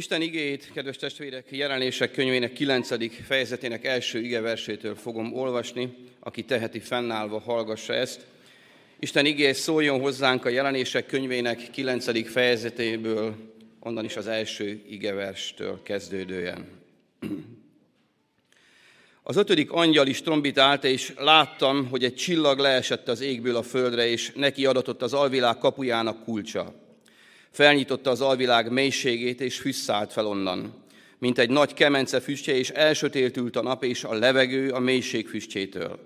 Isten igéjét, kedves testvérek, jelenések könyvének 9. fejezetének első igeversétől fogom olvasni. Aki teheti fennállva, hallgassa ezt. Isten igéje szóljon hozzánk a jelenések könyvének 9. fejezetéből, onnan is az első igeverstől kezdődően. Az ötödik angyal is trombitált, és láttam, hogy egy csillag leesett az égből a földre, és neki adatott az alvilág kapujának kulcsa. Felnyitotta az alvilág mélységét, és füsszállt fel onnan, mint egy nagy kemence füstje, és elsötétült a nap és a levegő a mélység füstjétől.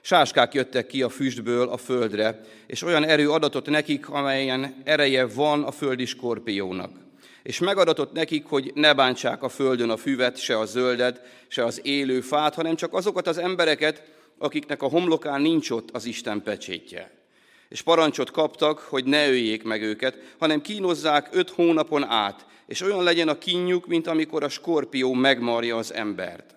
Sáskák jöttek ki a füstből a földre, és olyan erő adatott nekik, amelyen ereje van a földi skorpiónak. És megadatott nekik, hogy ne bántsák a földön a füvet, se a zöldet, se az élő fát, hanem csak azokat az embereket, akiknek a homlokán nincs ott az Isten pecsétje és parancsot kaptak, hogy ne öljék meg őket, hanem kínozzák öt hónapon át, és olyan legyen a kínjuk, mint amikor a skorpió megmarja az embert.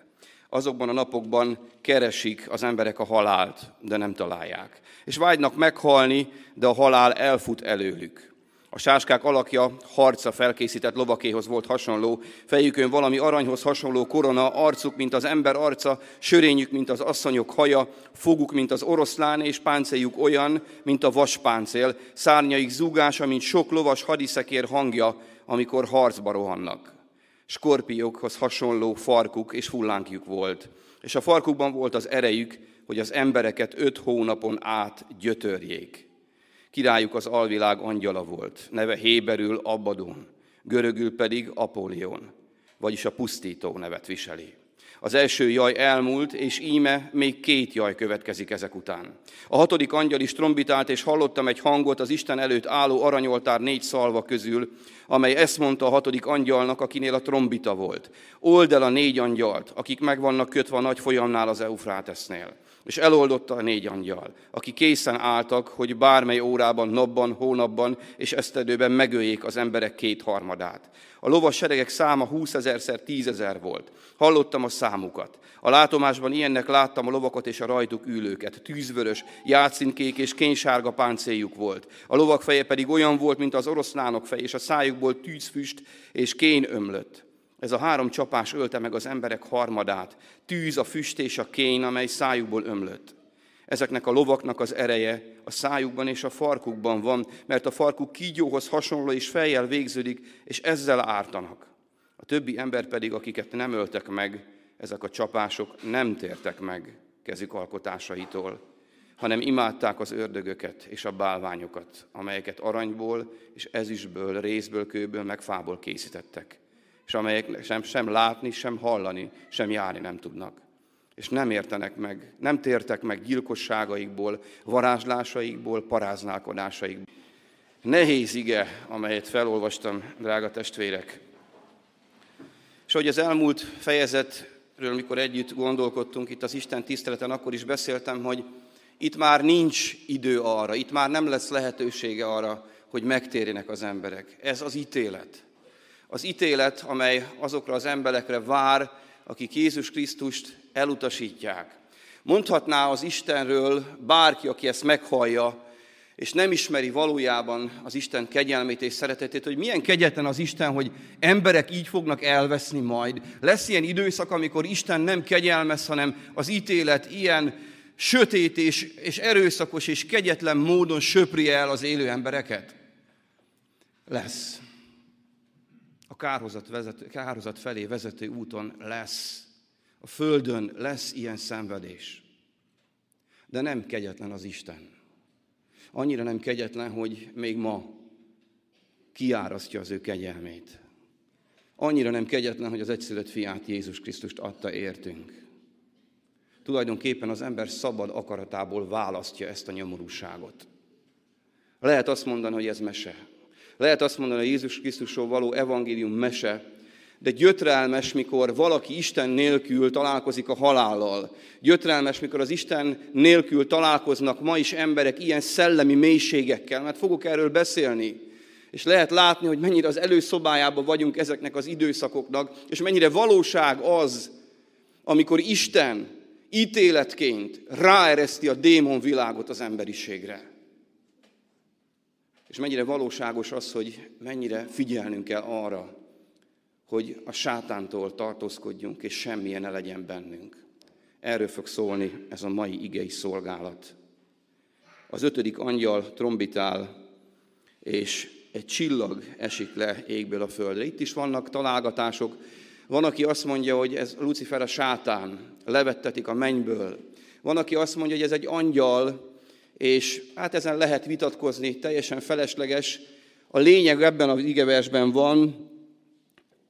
Azokban a napokban keresik az emberek a halált, de nem találják. És vágynak meghalni, de a halál elfut előlük. A sáskák alakja harca felkészített lovakéhoz volt hasonló, fejükön valami aranyhoz hasonló korona, arcuk, mint az ember arca, sörényük, mint az asszonyok haja, foguk, mint az oroszlán, és páncéljuk olyan, mint a vaspáncél, szárnyaik zúgása, mint sok lovas hadiszekér hangja, amikor harcba rohannak. Skorpiókhoz hasonló farkuk és fullánkjuk volt, és a farkukban volt az erejük, hogy az embereket öt hónapon át gyötörjék. Királyuk az alvilág angyala volt, neve Héberül Abbadon, görögül pedig Apolion, vagyis a pusztító nevet viseli. Az első jaj elmúlt, és íme még két jaj következik ezek után. A hatodik angyal is trombitált, és hallottam egy hangot az Isten előtt álló aranyoltár négy szalva közül, amely ezt mondta a hatodik angyalnak, akinél a trombita volt. Old el a négy angyalt, akik meg vannak kötve a nagy folyamnál az Eufrátesznél és eloldotta a négy angyal, aki készen álltak, hogy bármely órában, napban, hónapban és esztedőben megöljék az emberek kétharmadát. A lovas seregek száma húszezerszer tízezer volt. Hallottam a számukat. A látomásban ilyennek láttam a lovakat és a rajtuk ülőket. Tűzvörös, játszínkék és kénysárga páncéljuk volt. A lovak feje pedig olyan volt, mint az oroszlánok fej, és a szájukból tűzfüst és kén ömlött. Ez a három csapás ölte meg az emberek harmadát, tűz, a füst és a kén, amely szájukból ömlött. Ezeknek a lovaknak az ereje a szájukban és a farkukban van, mert a farkuk kígyóhoz hasonló és fejjel végződik, és ezzel ártanak. A többi ember pedig, akiket nem öltek meg, ezek a csapások nem tértek meg kezük alkotásaitól, hanem imádták az ördögöket és a bálványokat, amelyeket aranyból és ezüstből, részből, kőből, meg fából készítettek és amelyek sem, sem látni, sem hallani, sem járni nem tudnak. És nem értenek meg, nem tértek meg gyilkosságaikból, varázslásaikból, paráználkodásaikból. Nehéz ige, amelyet felolvastam, drága testvérek. És hogy az elmúlt fejezetről, mikor együtt gondolkodtunk itt az Isten tiszteleten, akkor is beszéltem, hogy itt már nincs idő arra, itt már nem lesz lehetősége arra, hogy megtérjenek az emberek. Ez az ítélet az ítélet, amely azokra az emberekre vár, akik Jézus Krisztust elutasítják. Mondhatná az Istenről bárki, aki ezt meghallja, és nem ismeri valójában az Isten kegyelmét és szeretetét, hogy milyen kegyetlen az Isten, hogy emberek így fognak elveszni majd. Lesz ilyen időszak, amikor Isten nem kegyelmez, hanem az ítélet ilyen sötét és, és erőszakos és kegyetlen módon söpri el az élő embereket? Lesz a kárhozat, vezető, kárhozat felé vezető úton lesz. A földön lesz ilyen szenvedés. De nem kegyetlen az Isten. Annyira nem kegyetlen, hogy még ma kiárasztja az ő kegyelmét. Annyira nem kegyetlen, hogy az egyszülött fiát Jézus Krisztust adta értünk. Tulajdonképpen az ember szabad akaratából választja ezt a nyomorúságot. Lehet azt mondani, hogy ez mese. Lehet azt mondani, hogy Jézus Krisztusról való evangélium mese, de gyötrelmes, mikor valaki Isten nélkül találkozik a halállal. Gyötrelmes, mikor az Isten nélkül találkoznak ma is emberek ilyen szellemi mélységekkel, mert fogok erről beszélni. És lehet látni, hogy mennyire az előszobájában vagyunk ezeknek az időszakoknak, és mennyire valóság az, amikor Isten ítéletként ráereszti a démon világot az emberiségre. És mennyire valóságos az, hogy mennyire figyelnünk kell arra, hogy a sátántól tartózkodjunk, és semmilyen ne legyen bennünk. Erről fog szólni ez a mai igei szolgálat. Az ötödik angyal trombitál, és egy csillag esik le égből a földre. Itt is vannak találgatások. Van, aki azt mondja, hogy ez Lucifer a sátán, levettetik a mennyből. Van, aki azt mondja, hogy ez egy angyal, és hát ezen lehet vitatkozni, teljesen felesleges. A lényeg ebben az igeversben van,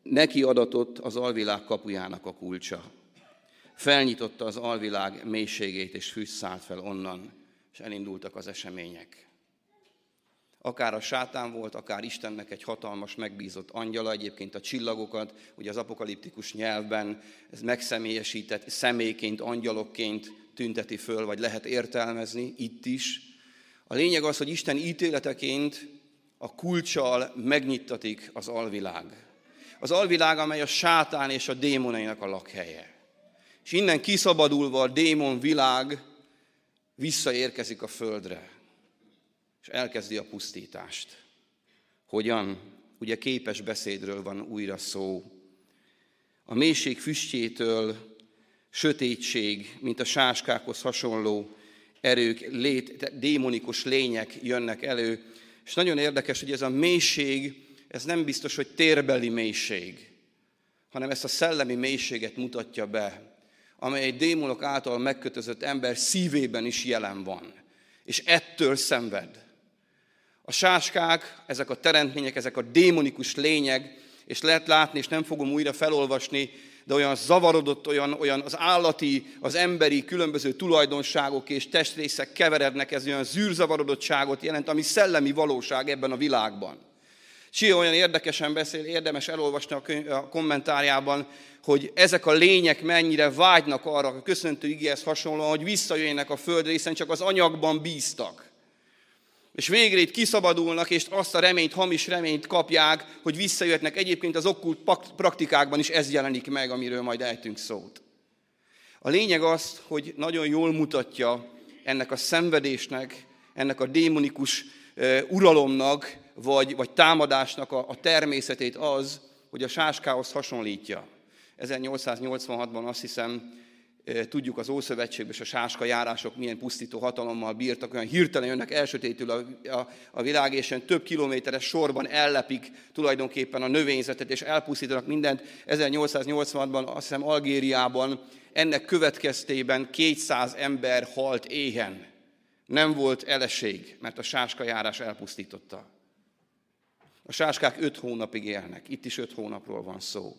neki adatott az alvilág kapujának a kulcsa. Felnyitotta az alvilág mélységét, és fűz szállt fel onnan, és elindultak az események. Akár a sátán volt, akár Istennek egy hatalmas, megbízott angyala, egyébként a csillagokat, ugye az apokaliptikus nyelvben ez megszemélyesített személyként, angyalokként tünteti föl, vagy lehet értelmezni itt is. A lényeg az, hogy Isten ítéleteként a kulcsal megnyittatik az alvilág. Az alvilág, amely a sátán és a démonainak a lakhelye. És innen kiszabadulva a démon világ visszaérkezik a földre, és elkezdi a pusztítást. Hogyan? Ugye képes beszédről van újra szó. A mélység füstjétől sötétség, mint a sáskákhoz hasonló erők, lét, démonikus lények jönnek elő. És nagyon érdekes, hogy ez a mélység, ez nem biztos, hogy térbeli mélység, hanem ezt a szellemi mélységet mutatja be, amely egy démonok által megkötözött ember szívében is jelen van, és ettől szenved. A sáskák, ezek a teremtmények, ezek a démonikus lények, és lehet látni, és nem fogom újra felolvasni, de olyan zavarodott, olyan, olyan az állati, az emberi különböző tulajdonságok és testrészek keverednek, ez olyan zűrzavarodottságot jelent, ami szellemi valóság ebben a világban. Csia olyan érdekesen beszél, érdemes elolvasni a, könyv, a kommentárjában, hogy ezek a lények mennyire vágynak arra, a köszöntő igéhez hasonlóan, hogy visszajöjjenek a földre, hiszen csak az anyagban bíztak. És végre itt kiszabadulnak, és azt a reményt, hamis reményt kapják, hogy visszajöhetnek. Egyébként az okkult praktikákban is ez jelenik meg, amiről majd ejtünk szót. A lényeg az, hogy nagyon jól mutatja ennek a szenvedésnek, ennek a démonikus uralomnak, vagy, vagy támadásnak a, a természetét az, hogy a sáskához hasonlítja. 1886-ban azt hiszem, tudjuk az Ószövetségben és a sáska járások milyen pusztító hatalommal bírtak, olyan hirtelen jönnek elsötétül a, a, a világ, és ilyen több kilométeres sorban ellepik tulajdonképpen a növényzetet, és elpusztítanak mindent. 1886-ban azt hiszem Algériában ennek következtében 200 ember halt éhen. Nem volt eleség, mert a sáska járás elpusztította. A sáskák öt hónapig élnek. Itt is öt hónapról van szó.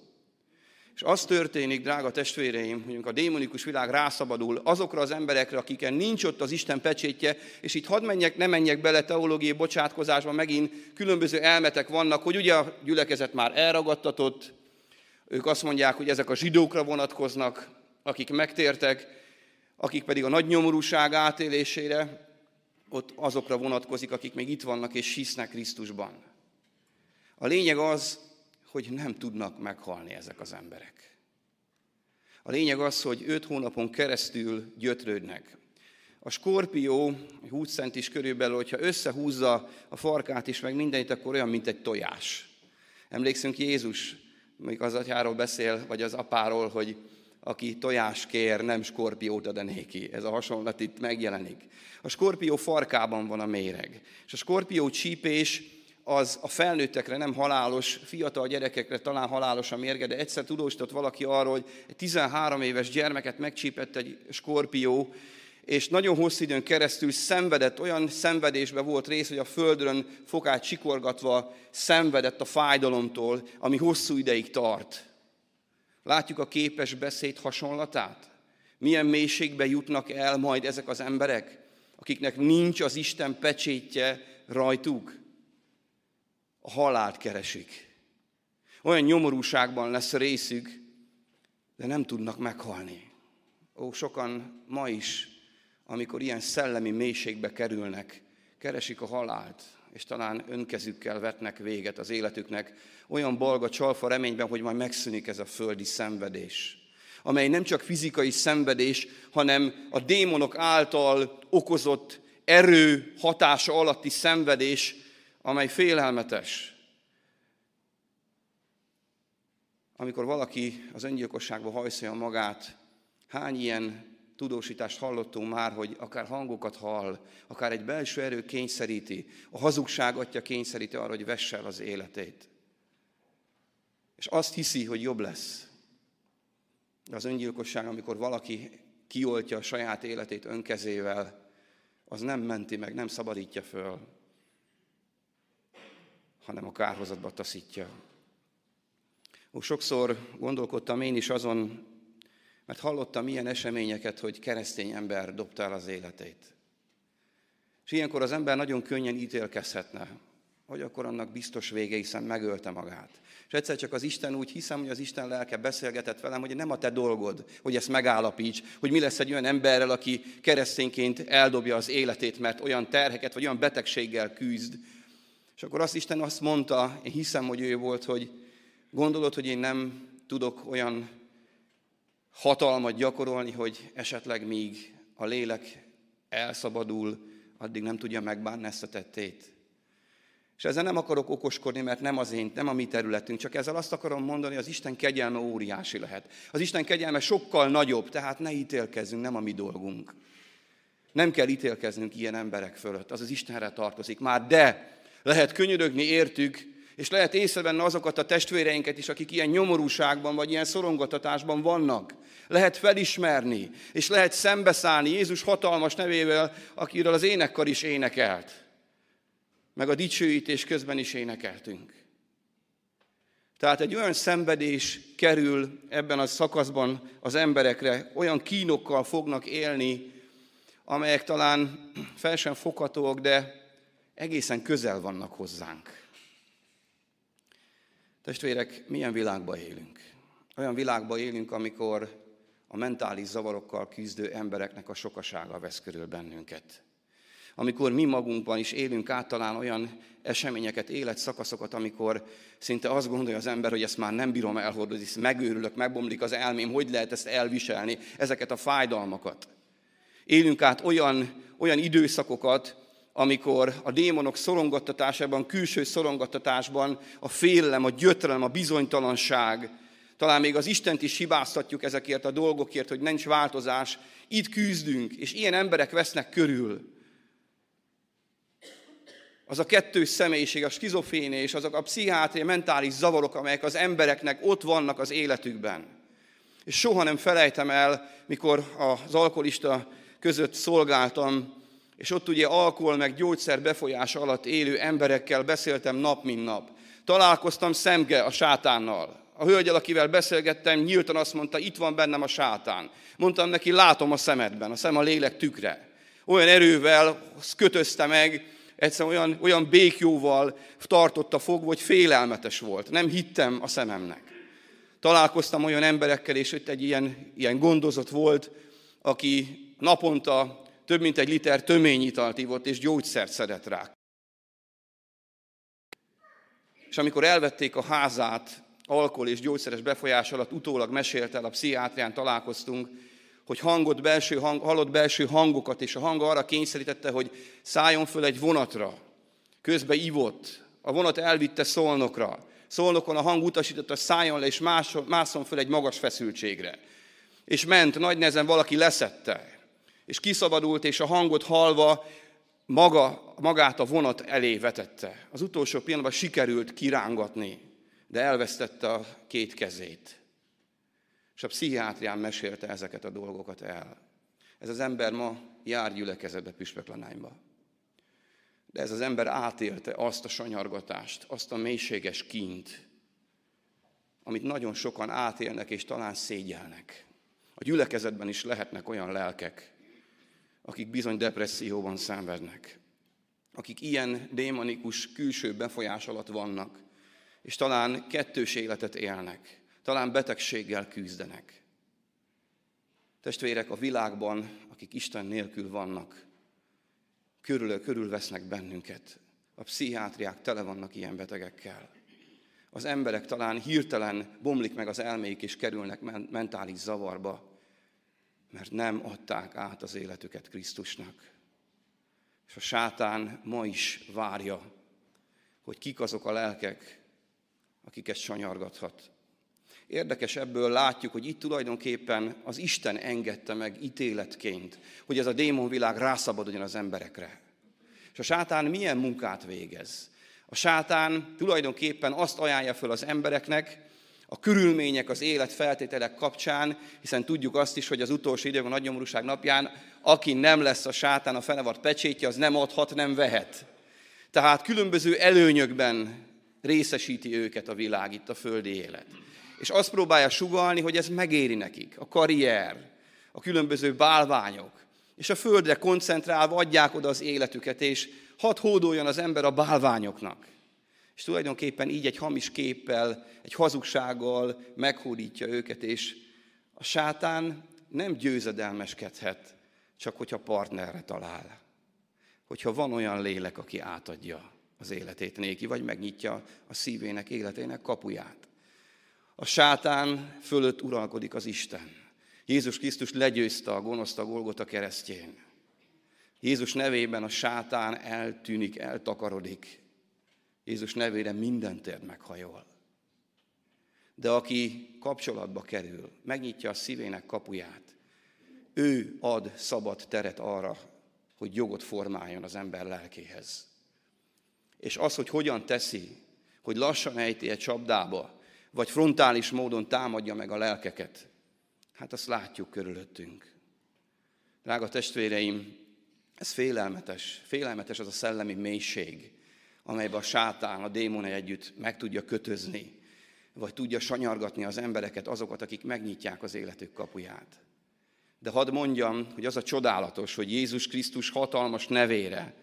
És az történik, drága testvéreim, hogy a démonikus világ rászabadul azokra az emberekre, akiken nincs ott az Isten pecsétje, és itt hadd menjek, ne menjek bele teológiai bocsátkozásba, megint különböző elmetek vannak, hogy ugye a gyülekezet már elragadtatott, ők azt mondják, hogy ezek a zsidókra vonatkoznak, akik megtértek, akik pedig a nagy nyomorúság átélésére, ott azokra vonatkozik, akik még itt vannak és hisznek Krisztusban. A lényeg az, hogy nem tudnak meghalni ezek az emberek. A lényeg az, hogy öt hónapon keresztül gyötrődnek. A skorpió, 20 cent is körülbelül, hogyha összehúzza a farkát is, meg mindenit, akkor olyan, mint egy tojás. Emlékszünk Jézus, még az atyáról beszél, vagy az apáról, hogy aki tojás kér, nem skorpiót ad néki. Ez a hasonlat itt megjelenik. A skorpió farkában van a méreg. És a skorpió csípés az a felnőttekre nem halálos, fiatal gyerekekre talán halálos a mérge, de egyszer tudósított valaki arról, hogy egy 13 éves gyermeket megcsípett egy skorpió, és nagyon hosszú időn keresztül szenvedett, olyan szenvedésbe volt rész, hogy a földön fokát csikorgatva szenvedett a fájdalomtól, ami hosszú ideig tart. Látjuk a képes beszéd hasonlatát? Milyen mélységbe jutnak el majd ezek az emberek, akiknek nincs az Isten pecsétje rajtuk? A halált keresik. Olyan nyomorúságban lesz részük, de nem tudnak meghalni. Ó, sokan ma is, amikor ilyen szellemi mélységbe kerülnek, keresik a halált, és talán önkezükkel vetnek véget az életüknek, olyan balga csalfa reményben, hogy majd megszűnik ez a földi szenvedés, amely nem csak fizikai szenvedés, hanem a démonok által okozott erő hatása alatti szenvedés, amely félelmetes. amikor valaki az öngyilkosságba hajszolja magát, hány ilyen tudósítást hallottunk már, hogy akár hangokat hall, akár egy belső erő kényszeríti, a hazugság atya kényszeríti arra, hogy vesse el az életét. És azt hiszi, hogy jobb lesz. De az öngyilkosság, amikor valaki kioltja a saját életét önkezével, az nem menti meg, nem szabadítja föl, hanem a kárhozatba taszítja. Ó, sokszor gondolkodtam én is azon, mert hallottam ilyen eseményeket, hogy keresztény ember dobta el az életét. És ilyenkor az ember nagyon könnyen ítélkezhetne, hogy akkor annak biztos vége, hiszen megölte magát. És egyszer csak az Isten úgy hiszem, hogy az Isten lelke beszélgetett velem, hogy nem a te dolgod, hogy ezt megállapíts, hogy mi lesz egy olyan emberrel, aki keresztényként eldobja az életét, mert olyan terheket vagy olyan betegséggel küzd. És akkor azt Isten azt mondta, én hiszem, hogy ő volt, hogy gondolod, hogy én nem tudok olyan hatalmat gyakorolni, hogy esetleg míg a lélek elszabadul, addig nem tudja megbánni ezt a tettét. És ezzel nem akarok okoskodni, mert nem az én, nem a mi területünk, csak ezzel azt akarom mondani, az Isten kegyelme óriási lehet. Az Isten kegyelme sokkal nagyobb, tehát ne ítélkezzünk, nem a mi dolgunk. Nem kell ítélkeznünk ilyen emberek fölött, az az Istenre tartozik már, de lehet könyörögni értük, és lehet észrevenni azokat a testvéreinket is, akik ilyen nyomorúságban vagy ilyen szorongatatásban vannak. Lehet felismerni, és lehet szembeszállni Jézus hatalmas nevével, akiről az énekkar is énekelt meg a dicsőítés közben is énekeltünk. Tehát egy olyan szenvedés kerül ebben a szakaszban az emberekre, olyan kínokkal fognak élni, amelyek talán fel sem foghatóak, de egészen közel vannak hozzánk. Testvérek, milyen világban élünk? Olyan világban élünk, amikor a mentális zavarokkal küzdő embereknek a sokasága vesz körül bennünket amikor mi magunkban is élünk át olyan eseményeket, életszakaszokat, amikor szinte azt gondolja az ember, hogy ezt már nem bírom elhordozni, megőrülök, megbomlik az elmém, hogy lehet ezt elviselni, ezeket a fájdalmakat. Élünk át olyan, olyan időszakokat, amikor a démonok szorongattatásában, külső szorongattatásban a félelem, a gyötrelem, a bizonytalanság, talán még az Istent is hibáztatjuk ezekért a dolgokért, hogy nincs változás, itt küzdünk, és ilyen emberek vesznek körül. Az a kettős személyiség, a skizofénia és azok a pszichiátria, mentális zavarok, amelyek az embereknek ott vannak az életükben. És soha nem felejtem el, mikor az alkoholista között szolgáltam, és ott ugye alkohol meg gyógyszer befolyása alatt élő emberekkel beszéltem nap, mint nap. Találkoztam szemge a sátánnal. A hölgyel, akivel beszélgettem, nyíltan azt mondta, itt van bennem a sátán. Mondtam neki, látom a szemedben, a szem a lélek tükre. Olyan erővel kötözte meg, egyszerűen olyan, olyan békjóval tartotta fogva, hogy félelmetes volt. Nem hittem a szememnek. Találkoztam olyan emberekkel, és ott egy ilyen, ilyen gondozott volt, aki naponta több mint egy liter töményitalt ivott, és gyógyszert szedett rá. És amikor elvették a házát, alkohol és gyógyszeres befolyás alatt, utólag mesélt el, a pszichiátrián találkoztunk, hogy hangot, belső hang, hallott belső hangokat, és a hang arra kényszerítette, hogy szálljon föl egy vonatra. Közbe ivott, a vonat elvitte szolnokra. Szolnokon a hang utasította, szálljon le, és mászon föl egy magas feszültségre. És ment, nagy nehezen valaki leszette, és kiszabadult, és a hangot halva maga, magát a vonat elé vetette. Az utolsó pillanatban sikerült kirángatni, de elvesztette a két kezét. És a pszichiátrián mesélte ezeket a dolgokat el. Ez az ember ma jár gyülekezetbe Püspöklanányba. De ez az ember átélte azt a sanyargatást, azt a mélységes kint, amit nagyon sokan átélnek és talán szégyelnek. A gyülekezetben is lehetnek olyan lelkek, akik bizony depresszióban szenvednek, akik ilyen démonikus külső befolyás alatt vannak, és talán kettős életet élnek talán betegséggel küzdenek. Testvérek, a világban, akik Isten nélkül vannak, körül, körülvesznek bennünket. A pszichiátriák tele vannak ilyen betegekkel. Az emberek talán hirtelen bomlik meg az elméik, és kerülnek mentális zavarba, mert nem adták át az életüket Krisztusnak. És a sátán ma is várja, hogy kik azok a lelkek, akiket sanyargathat. Érdekes ebből látjuk, hogy itt tulajdonképpen az Isten engedte meg ítéletként, hogy ez a démonvilág rászabaduljon az emberekre. És a sátán milyen munkát végez? A sátán tulajdonképpen azt ajánlja föl az embereknek, a körülmények, az élet feltételek kapcsán, hiszen tudjuk azt is, hogy az utolsó időben a nagynyomorúság napján, aki nem lesz a sátán a fenevart pecsétje, az nem adhat, nem vehet. Tehát különböző előnyökben részesíti őket a világ, itt a földi élet. És azt próbálja sugalni, hogy ez megéri nekik. A karrier, a különböző bálványok. És a földre koncentrálva adják oda az életüket, és hadd hódoljon az ember a bálványoknak. És tulajdonképpen így egy hamis képpel, egy hazugsággal meghódítja őket, és a sátán nem győzedelmeskedhet, csak hogyha partnerre talál. Hogyha van olyan lélek, aki átadja az életét néki, vagy megnyitja a szívének, életének kapuját. A sátán fölött uralkodik az Isten. Jézus Krisztus legyőzte a gonoszt a Golgota keresztjén. Jézus nevében a sátán eltűnik, eltakarodik. Jézus nevére minden térd meghajol. De aki kapcsolatba kerül, megnyitja a szívének kapuját, ő ad szabad teret arra, hogy jogot formáljon az ember lelkéhez. És az, hogy hogyan teszi, hogy lassan ejti egy csapdába, vagy frontális módon támadja meg a lelkeket, hát azt látjuk körülöttünk. Drága testvéreim, ez félelmetes, félelmetes az a szellemi mélység, amelyben a sátán, a démoni együtt meg tudja kötözni, vagy tudja sanyargatni az embereket, azokat, akik megnyitják az életük kapuját. De hadd mondjam, hogy az a csodálatos, hogy Jézus Krisztus hatalmas nevére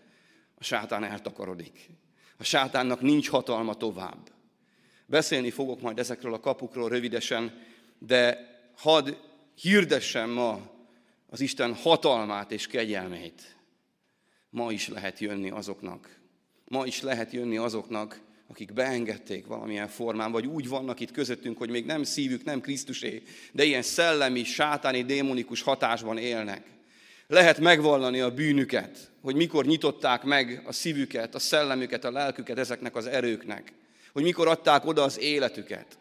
a sátán eltakarodik. A sátánnak nincs hatalma tovább. Beszélni fogok majd ezekről a kapukról rövidesen, de hadd hirdessem ma az Isten hatalmát és kegyelmét. Ma is lehet jönni azoknak, ma is lehet jönni azoknak, akik beengedték valamilyen formán, vagy úgy vannak itt közöttünk, hogy még nem szívük, nem Krisztusé, de ilyen szellemi, sátáni, démonikus hatásban élnek. Lehet megvallani a bűnüket, hogy mikor nyitották meg a szívüket, a szellemüket, a lelküket ezeknek az erőknek, hogy mikor adták oda az életüket.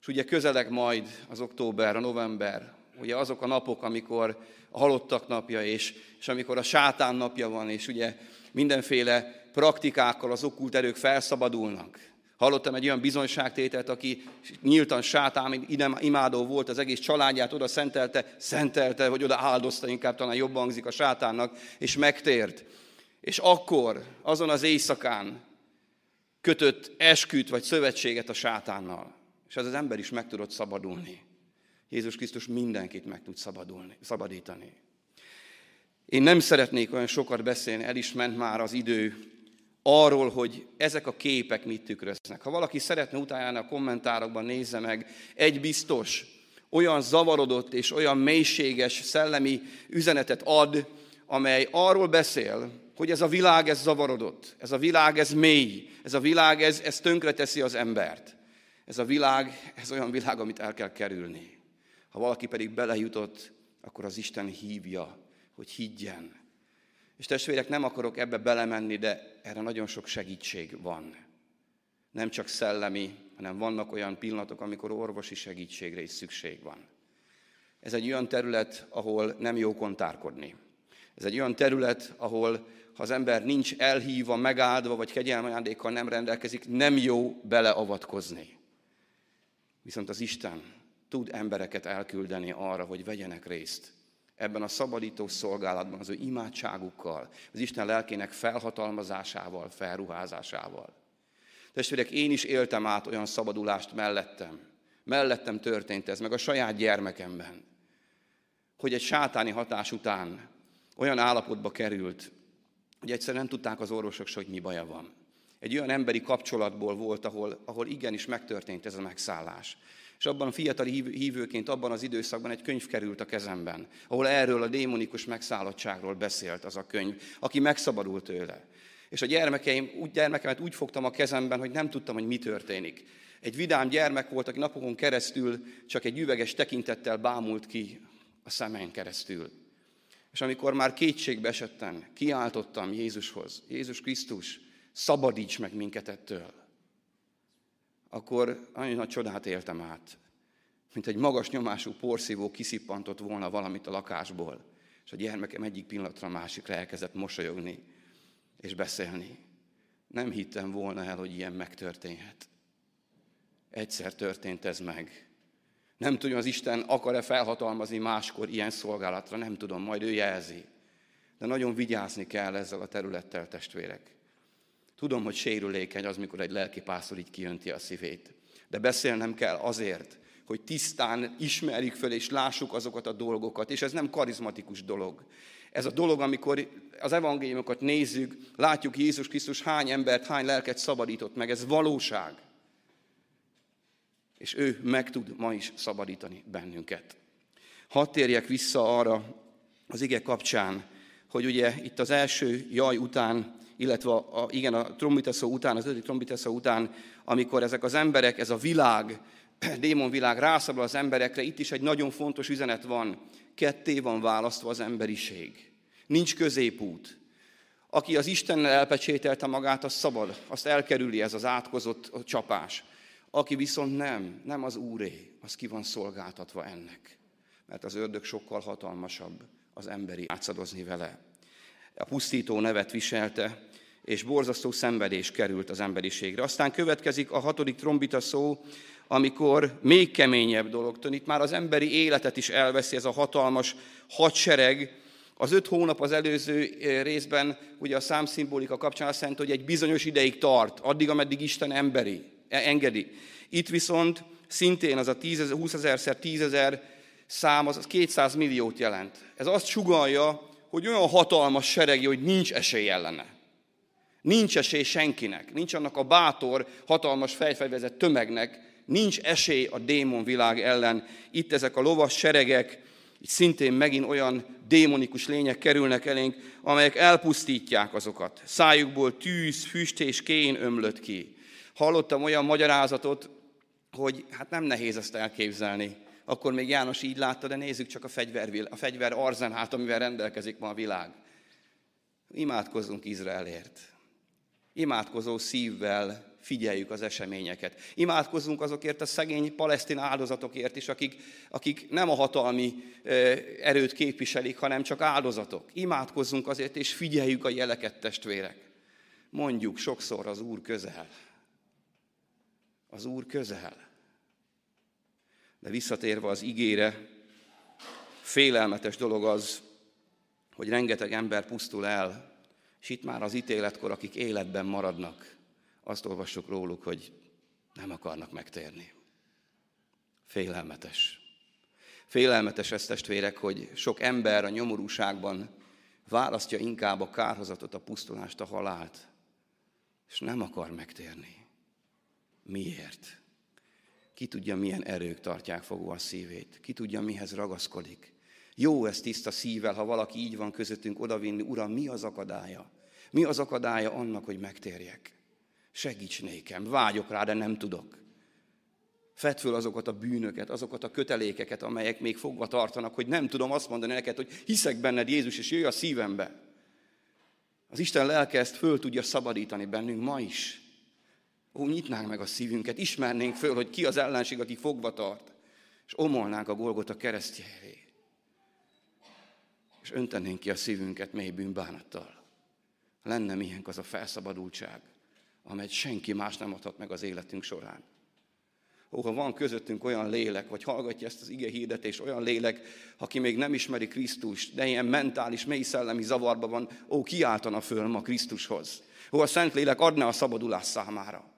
És ugye közeleg majd az október, a november, ugye azok a napok, amikor a halottak napja, és, és amikor a sátán napja van, és ugye mindenféle praktikákkal az okkult erők felszabadulnak. Hallottam egy olyan bizonyságtételt, aki nyíltan sátán imádó volt, az egész családját oda szentelte, szentelte, vagy oda áldozta, inkább talán jobban hangzik a sátánnak, és megtért. És akkor, azon az éjszakán kötött esküt vagy szövetséget a sátánnal. És ez az ember is meg tudott szabadulni. Jézus Krisztus mindenkit meg tud szabadulni, szabadítani. Én nem szeretnék olyan sokat beszélni, el is ment már az idő arról, hogy ezek a képek mit tükröznek. Ha valaki szeretne utána a kommentárokban nézze meg, egy biztos, olyan zavarodott és olyan mélységes szellemi üzenetet ad, amely arról beszél, hogy ez a világ, ez zavarodott, ez a világ, ez mély, ez a világ, ez, ez tönkreteszi az embert. Ez a világ, ez olyan világ, amit el kell kerülni. Ha valaki pedig belejutott, akkor az Isten hívja, hogy higgyen, és testvérek, nem akarok ebbe belemenni, de erre nagyon sok segítség van. Nem csak szellemi, hanem vannak olyan pillanatok, amikor orvosi segítségre is szükség van. Ez egy olyan terület, ahol nem jó kontárkodni. Ez egy olyan terület, ahol ha az ember nincs elhívva, megáldva, vagy kegyelmi nem rendelkezik, nem jó beleavatkozni. Viszont az Isten tud embereket elküldeni arra, hogy vegyenek részt ebben a szabadító szolgálatban, az ő imádságukkal, az Isten lelkének felhatalmazásával, felruházásával. Testvérek, én is éltem át olyan szabadulást mellettem. Mellettem történt ez, meg a saját gyermekemben. Hogy egy sátáni hatás után olyan állapotba került, hogy egyszerűen nem tudták az orvosok, hogy mi baja van. Egy olyan emberi kapcsolatból volt, ahol, ahol igenis megtörtént ez a megszállás. És abban a fiatal hívőként, abban az időszakban egy könyv került a kezemben, ahol erről a démonikus megszállottságról beszélt az a könyv, aki megszabadult tőle. És a gyermekeim, úgy, gyermekemet úgy fogtam a kezemben, hogy nem tudtam, hogy mi történik. Egy vidám gyermek volt, aki napokon keresztül csak egy üveges tekintettel bámult ki a szemen keresztül. És amikor már kétségbe esettem, kiáltottam Jézushoz, Jézus Krisztus, szabadíts meg minket ettől akkor nagyon nagy csodát éltem át. Mint egy magas nyomású porszívó kiszippantott volna valamit a lakásból, és a gyermekem egyik pillanatra másikra elkezdett mosolyogni és beszélni. Nem hittem volna el, hogy ilyen megtörténhet. Egyszer történt ez meg. Nem tudom, az Isten akar-e felhatalmazni máskor ilyen szolgálatra, nem tudom, majd ő jelzi. De nagyon vigyázni kell ezzel a területtel, testvérek. Tudom, hogy sérülékeny az, mikor egy lelkipásztor így kijönti a szívét. De beszélnem kell azért, hogy tisztán ismerjük föl és lássuk azokat a dolgokat. És ez nem karizmatikus dolog. Ez a dolog, amikor az evangéliumokat nézzük, látjuk Jézus Krisztus hány embert, hány lelket szabadított meg. Ez valóság. És ő meg tud ma is szabadítani bennünket. Hadd térjek vissza arra az ige kapcsán, hogy ugye itt az első jaj után, illetve a, igen, a trombiteszó után, az ötödik trombiteszó után, amikor ezek az emberek, ez a világ, démonvilág rászabad az emberekre, itt is egy nagyon fontos üzenet van. Ketté van választva az emberiség. Nincs középút. Aki az Istennel elpecsételte magát, az szabad, azt elkerüli ez az átkozott csapás. Aki viszont nem, nem az úré, az ki van szolgáltatva ennek. Mert az ördög sokkal hatalmasabb az emberi átszadozni vele. A pusztító nevet viselte, és borzasztó szenvedés került az emberiségre. Aztán következik a hatodik trombita szó, amikor még keményebb dolog tűnik, itt már az emberi életet is elveszi ez a hatalmas hadsereg. Az öt hónap az előző eh, részben, ugye a számszimbolika kapcsán azt jelenti, hogy egy bizonyos ideig tart, addig, ameddig Isten emberi, e, engedi. Itt viszont szintén az a 10 20 ezerszer 10 ezer szám, az 200 milliót jelent. Ez azt sugalja, hogy olyan hatalmas sereg, hogy nincs esély ellene. Nincs esély senkinek, nincs annak a bátor, hatalmas fejfejvezett tömegnek, nincs esély a démon világ ellen. Itt ezek a lovas seregek, itt szintén megint olyan démonikus lények kerülnek elénk, amelyek elpusztítják azokat. Szájukból tűz, füst és kén ömlött ki. Hallottam olyan magyarázatot, hogy hát nem nehéz ezt elképzelni. Akkor még János így látta, de nézzük csak a fegyver, a fegyver arzenát, amivel rendelkezik ma a világ. Imádkozzunk Izraelért. Imádkozó szívvel figyeljük az eseményeket. Imádkozzunk azokért a szegény palesztin áldozatokért is, akik, akik nem a hatalmi erőt képviselik, hanem csak áldozatok. Imádkozzunk azért, és figyeljük a jeleket, testvérek. Mondjuk sokszor az Úr közel. Az Úr közel. De visszatérve az igére, félelmetes dolog az, hogy rengeteg ember pusztul el, és itt már az ítéletkor, akik életben maradnak, azt olvassuk róluk, hogy nem akarnak megtérni. Félelmetes. Félelmetes ez testvérek, hogy sok ember a nyomorúságban választja inkább a kárhozatot, a pusztulást, a halált, és nem akar megtérni. Miért? Ki tudja, milyen erők tartják fogva a szívét. Ki tudja, mihez ragaszkodik. Jó ez tiszta szívvel, ha valaki így van közöttünk odavinni, Uram, mi az akadálya? Mi az akadálya annak, hogy megtérjek? Segíts nékem, vágyok rá, de nem tudok. Fedd föl azokat a bűnöket, azokat a kötelékeket, amelyek még fogva tartanak, hogy nem tudom azt mondani neked, hogy hiszek benned Jézus, és jöjj a szívembe. Az Isten lelke ezt föl tudja szabadítani bennünk ma is. Ó, nyitnánk meg a szívünket, ismernénk föl, hogy ki az ellenség, aki fogva tart, és omolnánk a golgot a keresztjévé. És öntenénk ki a szívünket mély bűnbánattal. Lenne mihénk az a felszabadultság, amelyet senki más nem adhat meg az életünk során. Ó, ha van közöttünk olyan lélek, vagy hallgatja ezt az ige hirdetést, olyan lélek, aki még nem ismeri Krisztust, de ilyen mentális, mély szellemi zavarban van, ó, kiáltana föl ma Krisztushoz. Ó, a Szentlélek adná a szabadulás számára.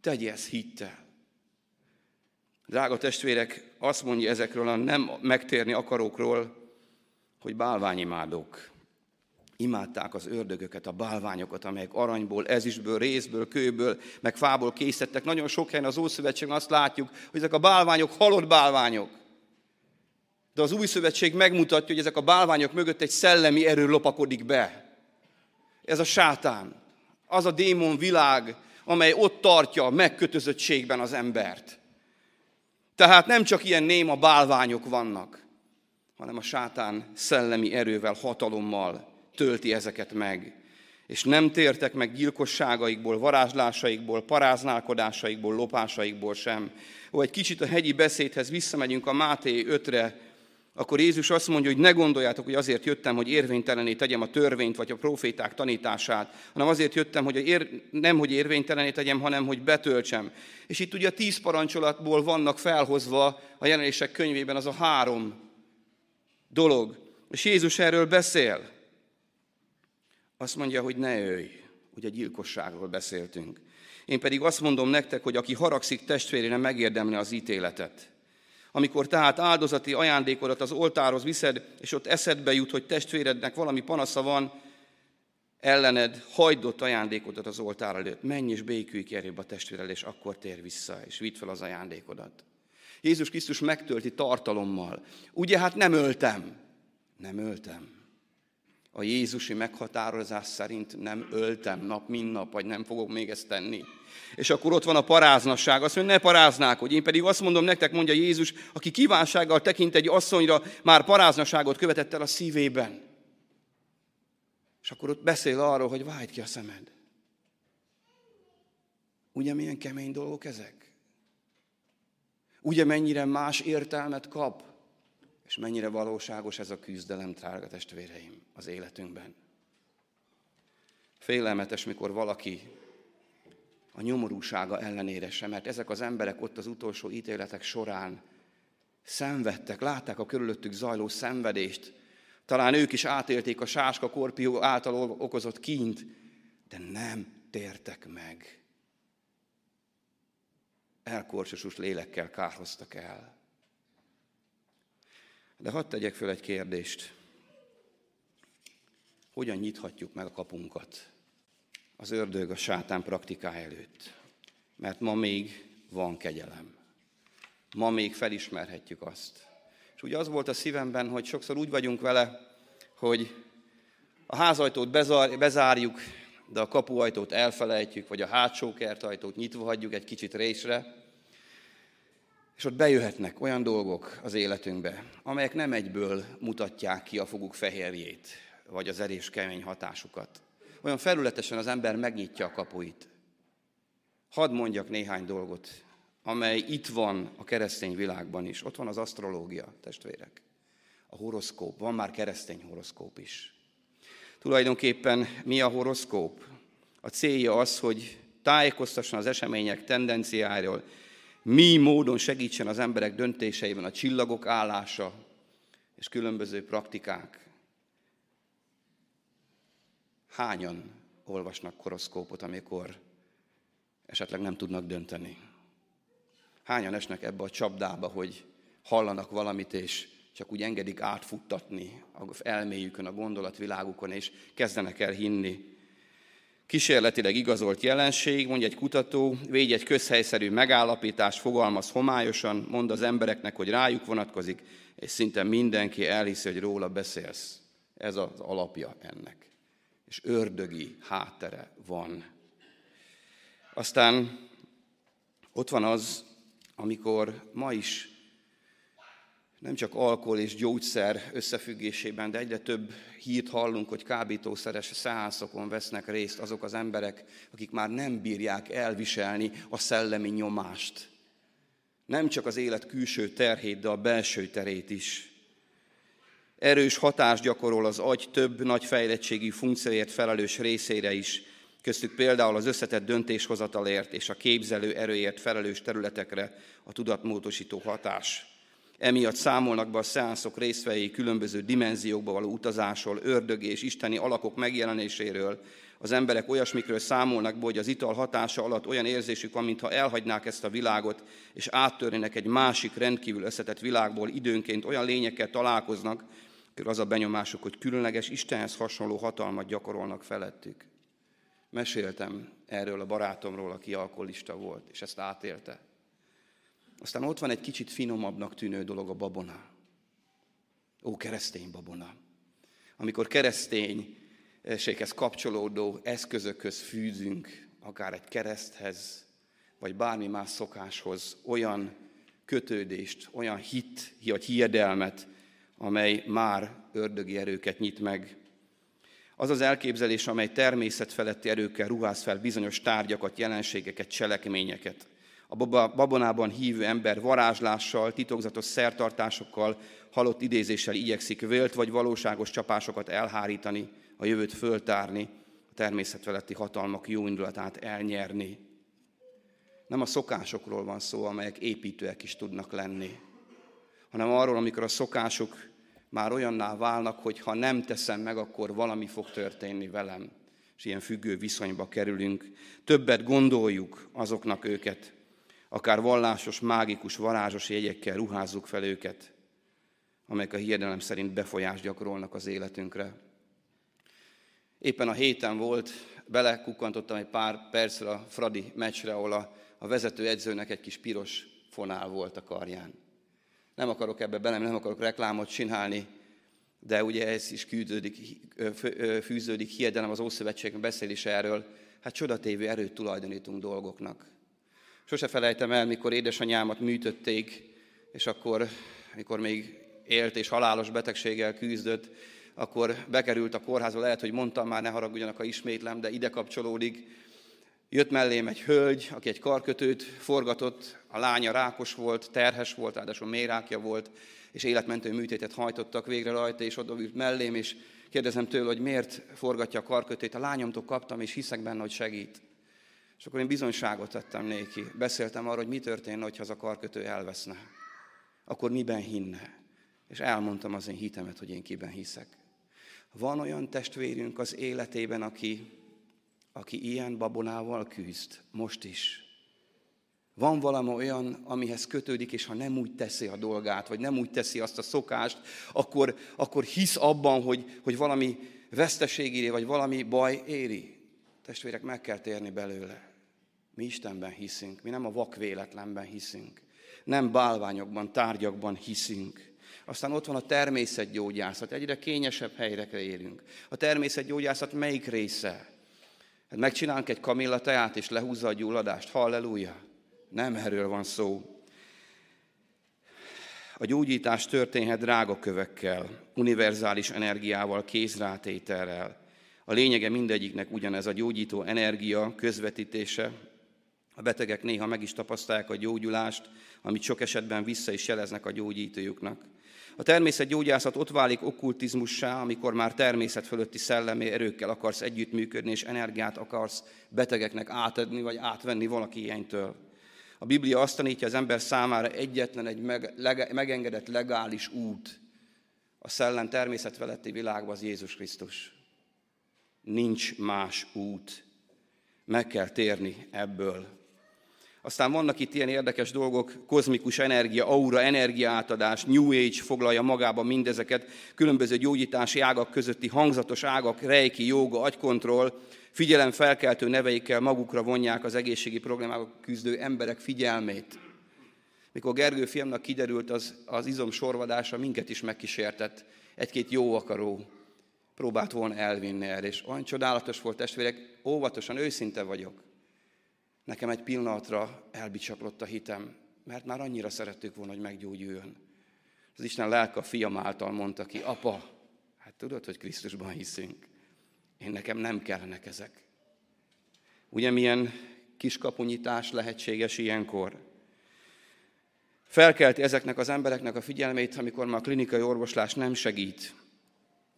Tegye ezt hittel. Drága testvérek, azt mondja ezekről a nem megtérni akarókról, hogy bálványimádók. Imádták az ördögöket, a bálványokat, amelyek aranyból, ezüstből, részből, kőből, meg fából készítettek. Nagyon sok helyen az Ószövetségben azt látjuk, hogy ezek a bálványok halott bálványok. De az Új Szövetség megmutatja, hogy ezek a bálványok mögött egy szellemi erő lopakodik be. Ez a sátán. Az a démon világ, amely ott tartja a megkötözöttségben az embert. Tehát nem csak ilyen néma bálványok vannak, hanem a sátán szellemi erővel, hatalommal tölti ezeket meg. és nem tértek meg gyilkosságaikból, varázslásaikból, paráználkodásaikból, lopásaikból sem. Ó, egy kicsit a hegyi beszédhez visszamegyünk a Máté 5-re, akkor Jézus azt mondja, hogy ne gondoljátok, hogy azért jöttem, hogy érvénytelené tegyem a törvényt vagy a proféták tanítását, hanem azért jöttem, hogy ér, nem hogy érvénytelené tegyem, hanem hogy betöltsem. És itt ugye a tíz parancsolatból vannak felhozva a jelenések könyvében az a három dolog. És Jézus erről beszél. Azt mondja, hogy ne ölj. Ugye gyilkosságról beszéltünk. Én pedig azt mondom nektek, hogy aki haragszik testvérére, megérdemli az ítéletet. Amikor tehát áldozati ajándékodat az oltárhoz viszed, és ott eszedbe jut, hogy testvérednek valami panasza van, ellened hagyd ajándékodat az oltár előtt. Menj és békülj kérjébb a testvérel, és akkor tér vissza, és vidd fel az ajándékodat. Jézus Krisztus megtölti tartalommal. Ugye hát nem öltem. Nem öltem. A Jézusi meghatározás szerint nem öltem nap, mint nap, vagy nem fogok még ezt tenni. És akkor ott van a paráznasság, azt mondja, ne paráznák, hogy én pedig azt mondom nektek, mondja Jézus, aki kívánsággal tekint egy asszonyra, már paráznaságot követett el a szívében. És akkor ott beszél arról, hogy vágyd ki a szemed. Ugye milyen kemény dolgok ezek? Ugye mennyire más értelmet kap? És mennyire valóságos ez a küzdelem, drága testvéreim, az életünkben. Félelmetes, mikor valaki a nyomorúsága ellenére sem, mert ezek az emberek ott az utolsó ítéletek során szenvedtek, látták a körülöttük zajló szenvedést, talán ők is átélték a sáska korpió által okozott kínt, de nem tértek meg. Elkorsosus lélekkel kárhoztak el. De hadd tegyek föl egy kérdést. Hogyan nyithatjuk meg a kapunkat az ördög a sátán praktikája előtt? Mert ma még van kegyelem. Ma még felismerhetjük azt. És ugye az volt a szívemben, hogy sokszor úgy vagyunk vele, hogy a házajtót bezár, bezárjuk, de a kapuajtót elfelejtjük, vagy a hátsó kertajtót nyitva hagyjuk egy kicsit résre, és ott bejöhetnek olyan dolgok az életünkbe, amelyek nem egyből mutatják ki a foguk fehérjét, vagy az erős kemény hatásukat. Olyan felületesen az ember megnyitja a kapuit. Hadd mondjak néhány dolgot, amely itt van a keresztény világban is. Ott van az asztrológia, testvérek. A horoszkóp, van már keresztény horoszkóp is. Tulajdonképpen mi a horoszkóp? A célja az, hogy tájékoztasson az események tendenciáról, mi módon segítsen az emberek döntéseiben a csillagok állása és különböző praktikák. Hányan olvasnak horoszkópot, amikor esetleg nem tudnak dönteni? Hányan esnek ebbe a csapdába, hogy hallanak valamit, és csak úgy engedik átfuttatni az elméjükön, a gondolatvilágukon, és kezdenek el hinni kísérletileg igazolt jelenség, mondja egy kutató, védj egy közhelyszerű megállapítás, fogalmaz homályosan, mond az embereknek, hogy rájuk vonatkozik, és szinte mindenki elhiszi, hogy róla beszélsz. Ez az alapja ennek. És ördögi háttere van. Aztán ott van az, amikor ma is nem csak alkohol és gyógyszer összefüggésében, de egyre több hírt hallunk, hogy kábítószeres szászokon vesznek részt azok az emberek, akik már nem bírják elviselni a szellemi nyomást. Nem csak az élet külső terhét, de a belső terét is. Erős hatást gyakorol az agy több nagy fejlettségi funkcióért felelős részére is, köztük például az összetett döntéshozatalért és a képzelő erőért felelős területekre a tudatmódosító hatás. Emiatt számolnak be a szeánszok részvei különböző dimenziókba való utazásról, ördögi és isteni alakok megjelenéséről. Az emberek olyasmikről számolnak be, hogy az ital hatása alatt olyan érzésük van, mintha elhagynák ezt a világot, és áttörnének egy másik rendkívül összetett világból, időnként olyan lényekkel találkoznak, az a benyomásuk, hogy különleges Istenhez hasonló hatalmat gyakorolnak felettük. Meséltem erről a barátomról, aki alkoholista volt, és ezt átélte. Aztán ott van egy kicsit finomabbnak tűnő dolog, a babona. Ó, keresztény babona. Amikor kereszténységhez kapcsolódó eszközökhöz fűzünk, akár egy kereszthez, vagy bármi más szokáshoz olyan kötődést, olyan hit, vagy hiedelmet, amely már ördögi erőket nyit meg. Az az elképzelés, amely természet feletti erőkkel ruház fel bizonyos tárgyakat, jelenségeket, cselekményeket. A babonában hívő ember varázslással, titokzatos szertartásokkal, halott idézéssel igyekszik vélt vagy valóságos csapásokat elhárítani, a jövőt föltárni, a természet feletti hatalmak jó indulatát elnyerni. Nem a szokásokról van szó, amelyek építőek is tudnak lenni, hanem arról, amikor a szokások már olyanná válnak, hogy ha nem teszem meg, akkor valami fog történni velem. És ilyen függő viszonyba kerülünk. Többet gondoljuk azoknak őket, akár vallásos, mágikus, varázsos jegyekkel ruházzuk fel őket, amelyek a hiedelem szerint befolyást gyakorolnak az életünkre. Éppen a héten volt, belekukkantottam egy pár percre a Fradi meccsre, ahol a, a vezető edzőnek egy kis piros fonál volt a karján. Nem akarok ebbe bele, nem akarok reklámot csinálni, de ugye ez is küldődik, fűződik hiedelem az Ószövetségben beszél erről. Hát csodatévő erőt tulajdonítunk dolgoknak. Sose felejtem el, mikor édesanyámat műtötték, és akkor, mikor még élt és halálos betegséggel küzdött, akkor bekerült a kórházba, lehet, hogy mondtam már, ne haragudjanak, ha ismétlem, de ide kapcsolódik. Jött mellém egy hölgy, aki egy karkötőt forgatott, a lánya rákos volt, terhes volt, ráadásul mélyrákja volt, és életmentő műtétet hajtottak végre rajta, és oda mellém, és kérdezem tőle, hogy miért forgatja a karkötét. A lányomtól kaptam, és hiszek benne, hogy segít. És akkor én bizonyságot tettem néki. Beszéltem arról, hogy mi történne, ha az a karkötő elveszne. Akkor miben hinne? És elmondtam az én hitemet, hogy én kiben hiszek. Van olyan testvérünk az életében, aki, aki ilyen babonával küzd, most is. Van valami olyan, amihez kötődik, és ha nem úgy teszi a dolgát, vagy nem úgy teszi azt a szokást, akkor, akkor hisz abban, hogy, hogy valami veszteség éri, vagy valami baj éri. Testvérek, meg kell térni belőle. Mi Istenben hiszünk, mi nem a vak véletlenben hiszünk. Nem bálványokban, tárgyakban hiszünk. Aztán ott van a természetgyógyászat, egyre kényesebb helyre érünk. A természetgyógyászat melyik része? Hát megcsinálunk egy kamilla teát, és lehúzza a gyulladást. Halleluja! Nem erről van szó. A gyógyítás történhet drága kövekkel, univerzális energiával, kézrátételrel. A lényege mindegyiknek ugyanez a gyógyító energia közvetítése. A betegek néha meg is tapasztalják a gyógyulást, amit sok esetben vissza is jeleznek a gyógyítójuknak. A természetgyógyászat ott válik okkultizmussá, amikor már természet fölötti szellemi erőkkel akarsz együttműködni, és energiát akarsz betegeknek átadni, vagy átvenni valaki ilyentől. A Biblia azt tanítja az ember számára egyetlen egy meg, leg, megengedett legális út a szellem természet feletti világban az Jézus Krisztus. Nincs más út. Meg kell térni ebből. Aztán vannak itt ilyen érdekes dolgok, kozmikus energia, aura, energiaátadás, New Age foglalja magába mindezeket, különböző gyógyítási ágak közötti hangzatos ágak, rejki, joga, agykontroll, felkeltő neveikkel magukra vonják az egészségi problémákkal küzdő emberek figyelmét. Mikor Gergő fiamnak kiderült az, az izom sorvadása, minket is megkísértett. Egy-két jó akaró próbált volna elvinni erre, és olyan csodálatos volt testvérek, óvatosan, őszinte vagyok. Nekem egy pillanatra elbicsaklott a hitem, mert már annyira szerettük volna, hogy meggyógyuljon. Az Isten lelke a fiam által mondta ki, apa, hát tudod, hogy Krisztusban hiszünk. Én nekem nem kellenek ezek. Ugye milyen kiskapunyítás lehetséges ilyenkor? Felkelti ezeknek az embereknek a figyelmét, amikor már a klinikai orvoslás nem segít.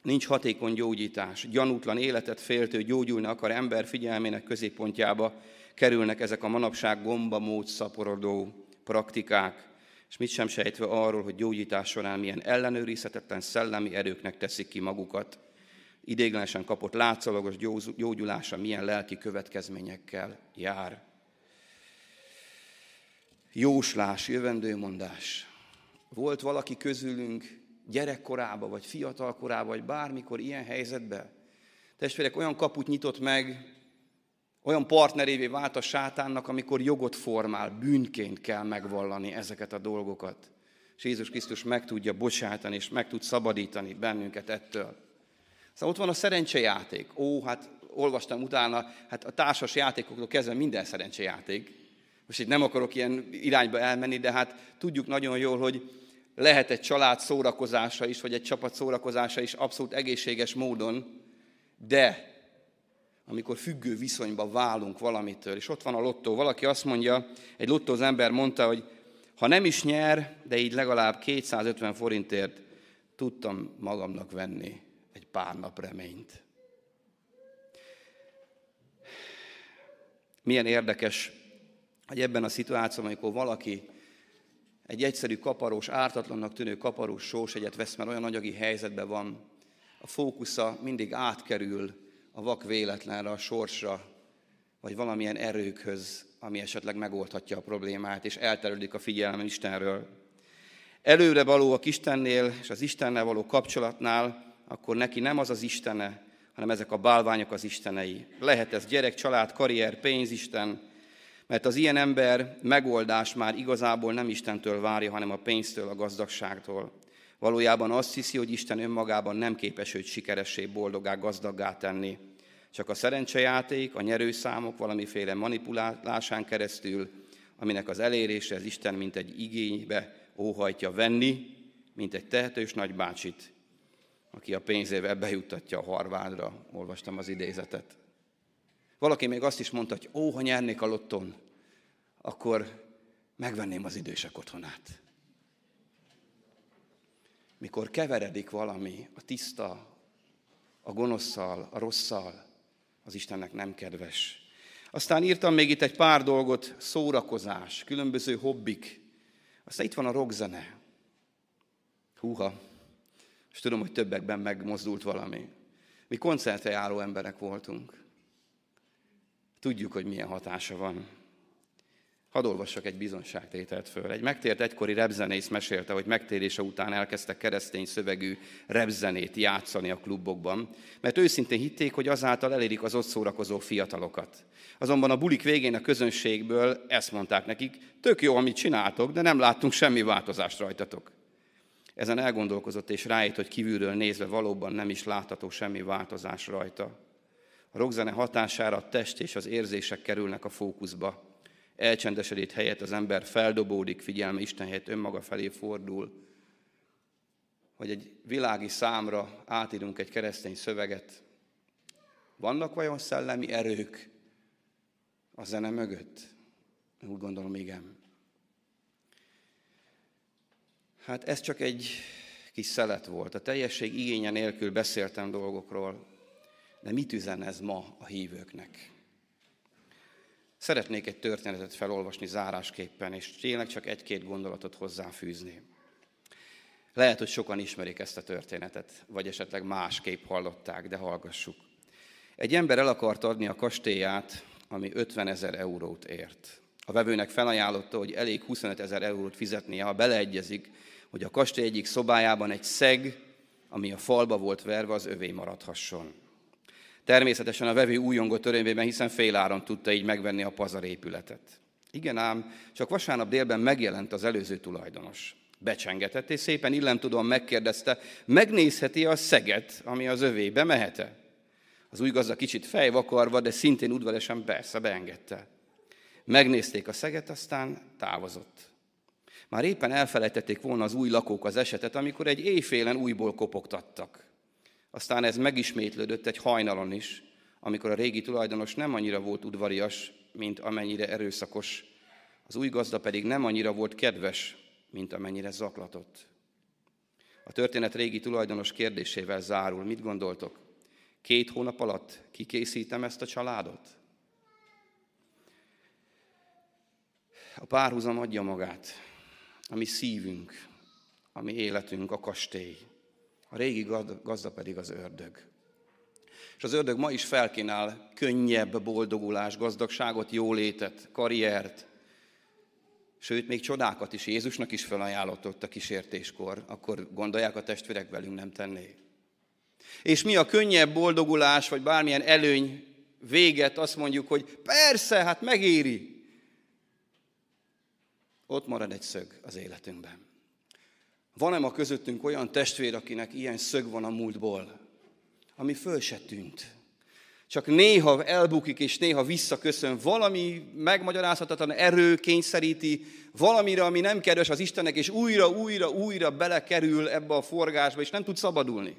Nincs hatékony gyógyítás, gyanútlan életet féltő, gyógyulni akar ember figyelmének középpontjába kerülnek ezek a manapság gombamód szaporodó praktikák, és mit sem sejtve arról, hogy gyógyítás során milyen ellenőrizhetetlen szellemi erőknek teszik ki magukat idéglenesen kapott látszalagos gyógyulása milyen lelki következményekkel jár. Jóslás, jövendőmondás. Volt valaki közülünk gyerekkorában, vagy fiatalkorában, vagy bármikor ilyen helyzetben? Testvérek, olyan kaput nyitott meg, olyan partnerévé vált a sátánnak, amikor jogot formál, bűnként kell megvallani ezeket a dolgokat. És Jézus Krisztus meg tudja bocsátani, és meg tud szabadítani bennünket ettől. Szóval ott van a szerencsejáték. Ó, hát olvastam utána, hát a társas játékoktól kezdve minden szerencsejáték. Most itt nem akarok ilyen irányba elmenni, de hát tudjuk nagyon jól, hogy lehet egy család szórakozása is, vagy egy csapat szórakozása is abszolút egészséges módon, De amikor függő viszonyba válunk valamitől, és ott van a lottó, valaki azt mondja, egy lottóz ember mondta, hogy ha nem is nyer, de így legalább 250 forintért tudtam magamnak venni egy pár nap reményt. Milyen érdekes, hogy ebben a szituációban, amikor valaki egy egyszerű kaparós, ártatlannak tűnő kaparós sósegyet vesz, mert olyan anyagi helyzetben van, a fókusza mindig átkerül a vak véletlenre, a sorsra, vagy valamilyen erőkhöz, ami esetleg megoldhatja a problémát, és elterülődik a figyelme Istenről. Előre való a Istennél, és az Istennel való kapcsolatnál, akkor neki nem az az Istene, hanem ezek a bálványok az istenei. Lehet ez gyerek, család, karrier, pénzisten, mert az ilyen ember megoldás már igazából nem Istentől várja, hanem a pénztől, a gazdagságtól. Valójában azt hiszi, hogy Isten önmagában nem képes őt sikeressé, boldoggá, gazdaggá tenni. Csak a szerencsejáték, a nyerőszámok valamiféle manipulálásán keresztül, aminek az elérése az Isten mint egy igénybe óhajtja venni, mint egy tehetős nagybácsit, aki a pénzével bejuttatja a harvádra. Olvastam az idézetet. Valaki még azt is mondta, hogy ó, ha nyernék a lotton, akkor megvenném az idősek otthonát. Mikor keveredik valami, a tiszta, a gonoszszal, a rosszal, az Istennek nem kedves. Aztán írtam még itt egy pár dolgot, szórakozás, különböző hobbik. Aztán itt van a rockzene. Húha, és tudom, hogy többekben megmozdult valami. Mi koncertre járó emberek voltunk. Tudjuk, hogy milyen hatása van. Hadd olvassak egy bizonságtételt föl. Egy megtért egykori repzenész mesélte, hogy megtérése után elkezdtek keresztény szövegű repzenét játszani a klubokban, mert őszintén hitték, hogy azáltal elérik az ott szórakozó fiatalokat. Azonban a bulik végén a közönségből ezt mondták nekik, tök jó, amit csináltok, de nem láttunk semmi változást rajtatok. Ezen elgondolkozott és rájött, hogy kívülről nézve valóban nem is látható semmi változás rajta. A rockzene hatására a test és az érzések kerülnek a fókuszba. Elcsendesedét helyett az ember feldobódik, figyelme Isten helyett önmaga felé fordul. Hogy egy világi számra átírunk egy keresztény szöveget. Vannak vajon szellemi erők a zene mögött? Úgy gondolom, igen. Hát ez csak egy kis szelet volt. A teljesség igénye nélkül beszéltem dolgokról, de mit üzen ez ma a hívőknek? Szeretnék egy történetet felolvasni zárásképpen, és tényleg csak egy-két gondolatot hozzáfűzni. Lehet, hogy sokan ismerik ezt a történetet, vagy esetleg másképp hallották, de hallgassuk. Egy ember el akart adni a kastélyát, ami 50 ezer eurót ért. A vevőnek felajánlotta, hogy elég 25 ezer eurót fizetnie, ha beleegyezik, hogy a kastély egyik szobájában egy szeg, ami a falba volt verve, az övé maradhasson. Természetesen a vevő újongott örömében, hiszen féláron tudta így megvenni a pazar épületet. Igen ám, csak vasárnap délben megjelent az előző tulajdonos. Becsengetett, és szépen illemtudóan megkérdezte, megnézheti a szeget, ami az övébe mehet-e? Az új gazda kicsit fejvakarva, de szintén udvaresen persze beengedte. Megnézték a szeget, aztán távozott. Már éppen elfelejtették volna az új lakók az esetet, amikor egy éjfélen újból kopogtattak. Aztán ez megismétlődött egy hajnalon is, amikor a régi tulajdonos nem annyira volt udvarias, mint amennyire erőszakos, az új gazda pedig nem annyira volt kedves, mint amennyire zaklatott. A történet régi tulajdonos kérdésével zárul. Mit gondoltok? Két hónap alatt kikészítem ezt a családot? A párhuzam adja magát a mi szívünk, a mi életünk, a kastély. A régi gazda pedig az ördög. És az ördög ma is felkínál könnyebb boldogulás, gazdagságot, jólétet, karriert, sőt, még csodákat is Jézusnak is felajánlott a kísértéskor, akkor gondolják a testvérek velünk nem tenné. És mi a könnyebb boldogulás, vagy bármilyen előny véget, azt mondjuk, hogy persze, hát megéri ott marad egy szög az életünkben. Van-e ma közöttünk olyan testvér, akinek ilyen szög van a múltból, ami föl se tűnt? Csak néha elbukik, és néha visszaköszön. Valami megmagyarázhatatlan erő kényszeríti valamire, ami nem kedves az Istennek, és újra, újra, újra belekerül ebbe a forgásba, és nem tud szabadulni.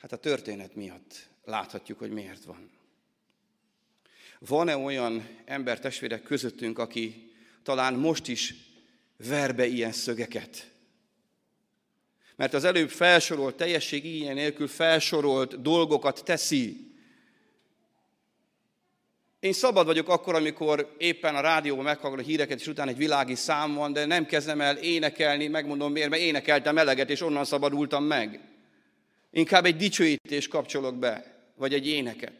Hát a történet miatt láthatjuk, hogy miért van. Van-e olyan ember testvérek közöttünk, aki talán most is verbe ilyen szögeket? Mert az előbb felsorolt, teljesség ilyen nélkül felsorolt dolgokat teszi. Én szabad vagyok akkor, amikor éppen a rádióban meghallgatom a híreket, és utána egy világi szám van, de nem kezdem el énekelni, megmondom miért, mert énekeltem eleget, és onnan szabadultam meg. Inkább egy dicsőítést kapcsolok be, vagy egy éneket.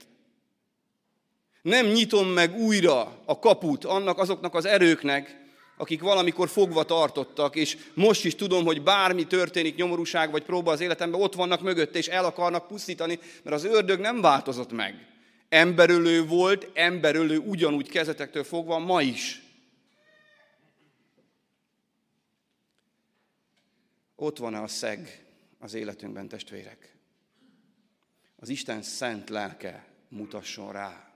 Nem nyitom meg újra a kaput annak azoknak az erőknek, akik valamikor fogva tartottak, és most is tudom, hogy bármi történik, nyomorúság vagy próba az életemben, ott vannak mögötte, és el akarnak pusztítani, mert az ördög nem változott meg. Emberölő volt, emberölő ugyanúgy kezetektől fogva ma is. Ott van-e a szeg az életünkben, testvérek? Az Isten szent lelke mutasson rá.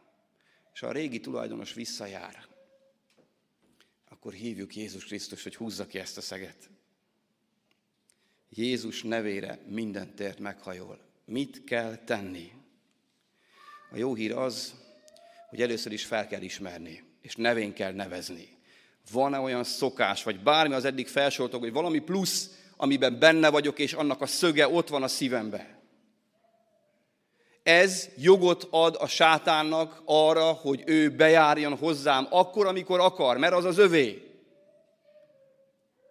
És a régi tulajdonos visszajár, akkor hívjuk Jézus Krisztus, hogy húzza ki ezt a szeget. Jézus nevére minden tért meghajol. Mit kell tenni? A jó hír az, hogy először is fel kell ismerni, és nevén kell nevezni. Van-e olyan szokás, vagy bármi az eddig felsoroltok, hogy valami plusz, amiben benne vagyok, és annak a szöge ott van a szívembe. Ez jogot ad a sátánnak arra, hogy ő bejárjon hozzám akkor, amikor akar, mert az az övé.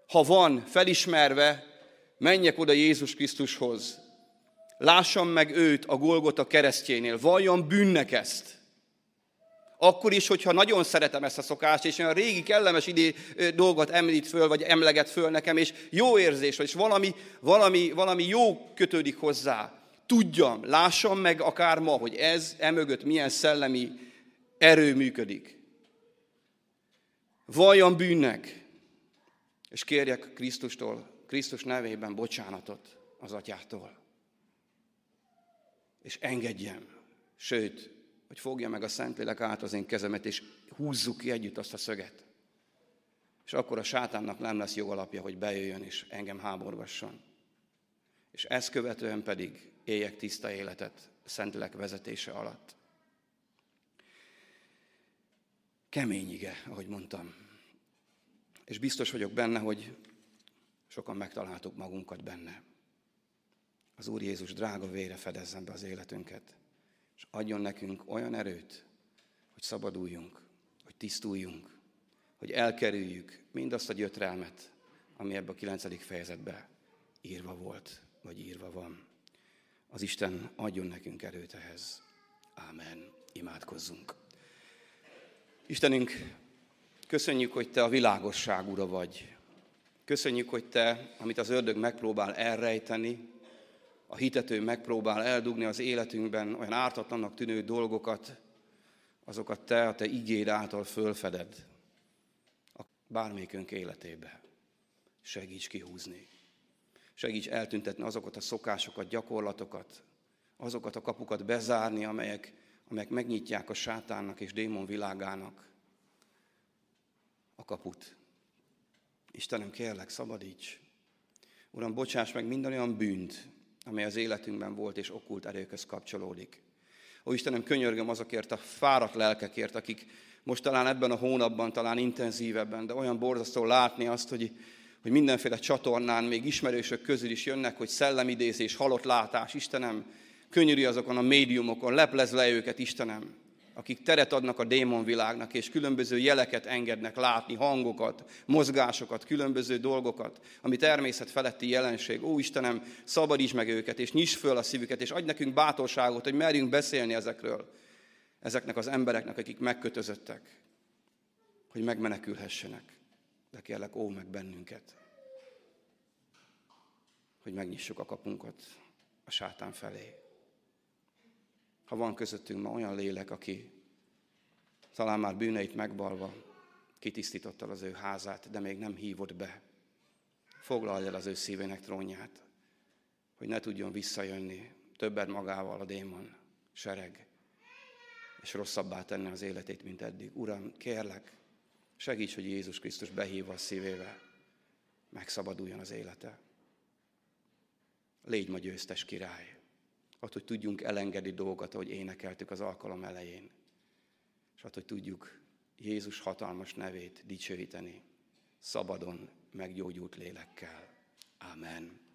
Ha van felismerve, menjek oda Jézus Krisztushoz. Lássam meg őt a Golgota keresztjénél, valljon bűnnek ezt. Akkor is, hogyha nagyon szeretem ezt a szokást, és olyan régi kellemes idé dolgot említ föl, vagy emleget föl nekem, és jó érzés, és valami, valami, valami jó kötődik hozzá, tudjam, lássam meg akár ma, hogy ez emögött milyen szellemi erő működik. Valljam bűnnek, és kérjek Krisztustól, Krisztus nevében bocsánatot az atyától. És engedjem, sőt, hogy fogja meg a Szentlélek át az én kezemet, és húzzuk ki együtt azt a szöget. És akkor a sátánnak nem lesz jogalapja, hogy bejöjjön és engem háborgasson. És ezt követően pedig éljek tiszta életet Szentlélek vezetése alatt. Kemény ige, ahogy mondtam. És biztos vagyok benne, hogy sokan megtaláltuk magunkat benne. Az Úr Jézus drága vére fedezzen be az életünket, és adjon nekünk olyan erőt, hogy szabaduljunk, hogy tisztuljunk, hogy elkerüljük mindazt a gyötrelmet, ami ebbe a kilencedik fejezetbe írva volt, vagy írva van. Az Isten adjon nekünk erőt ehhez. Ámen. Imádkozzunk. Istenünk, köszönjük, hogy Te a világosság ura vagy. Köszönjük, hogy Te, amit az ördög megpróbál elrejteni, a hitető megpróbál eldugni az életünkben olyan ártatlannak tűnő dolgokat, azokat Te a Te igéd által fölfeded a bármelyikünk életébe. Segíts kihúzni. Segíts eltüntetni azokat a szokásokat, gyakorlatokat, azokat a kapukat bezárni, amelyek, amelyek megnyitják a sátánnak és démon világának a kaput. Istenem, kérlek, szabadíts. Uram, bocsáss meg minden olyan bűnt, amely az életünkben volt és okkult erőköz kapcsolódik. Ó Istenem, könyörgöm azokért a fáradt lelkekért, akik most talán ebben a hónapban, talán intenzívebben, de olyan borzasztó látni azt, hogy hogy mindenféle csatornán még ismerősök közül is jönnek, hogy szellemidézés, halott látás, Istenem, könyörű azokon a médiumokon, leplez le őket, Istenem, akik teret adnak a démonvilágnak, és különböző jeleket engednek látni, hangokat, mozgásokat, különböző dolgokat, ami természet feletti jelenség. Ó Istenem, szabadíts meg őket, és nyisd föl a szívüket, és adj nekünk bátorságot, hogy merjünk beszélni ezekről, ezeknek az embereknek, akik megkötözöttek, hogy megmenekülhessenek de kérlek, ó meg bennünket, hogy megnyissuk a kapunkat a sátán felé. Ha van közöttünk ma olyan lélek, aki talán már bűneit megbalva kitisztította az ő házát, de még nem hívott be, foglalj el az ő szívének trónját, hogy ne tudjon visszajönni többet magával a démon sereg, és rosszabbá tenni az életét, mint eddig. Uram, kérlek, Segíts, hogy Jézus Krisztus behívva a szívével, megszabaduljon az élete. Légy ma győztes király. Ad, hogy tudjunk elengedni dolgokat, ahogy énekeltük az alkalom elején. És ad, hogy tudjuk Jézus hatalmas nevét dicsőíteni, szabadon, meggyógyult lélekkel. Amen.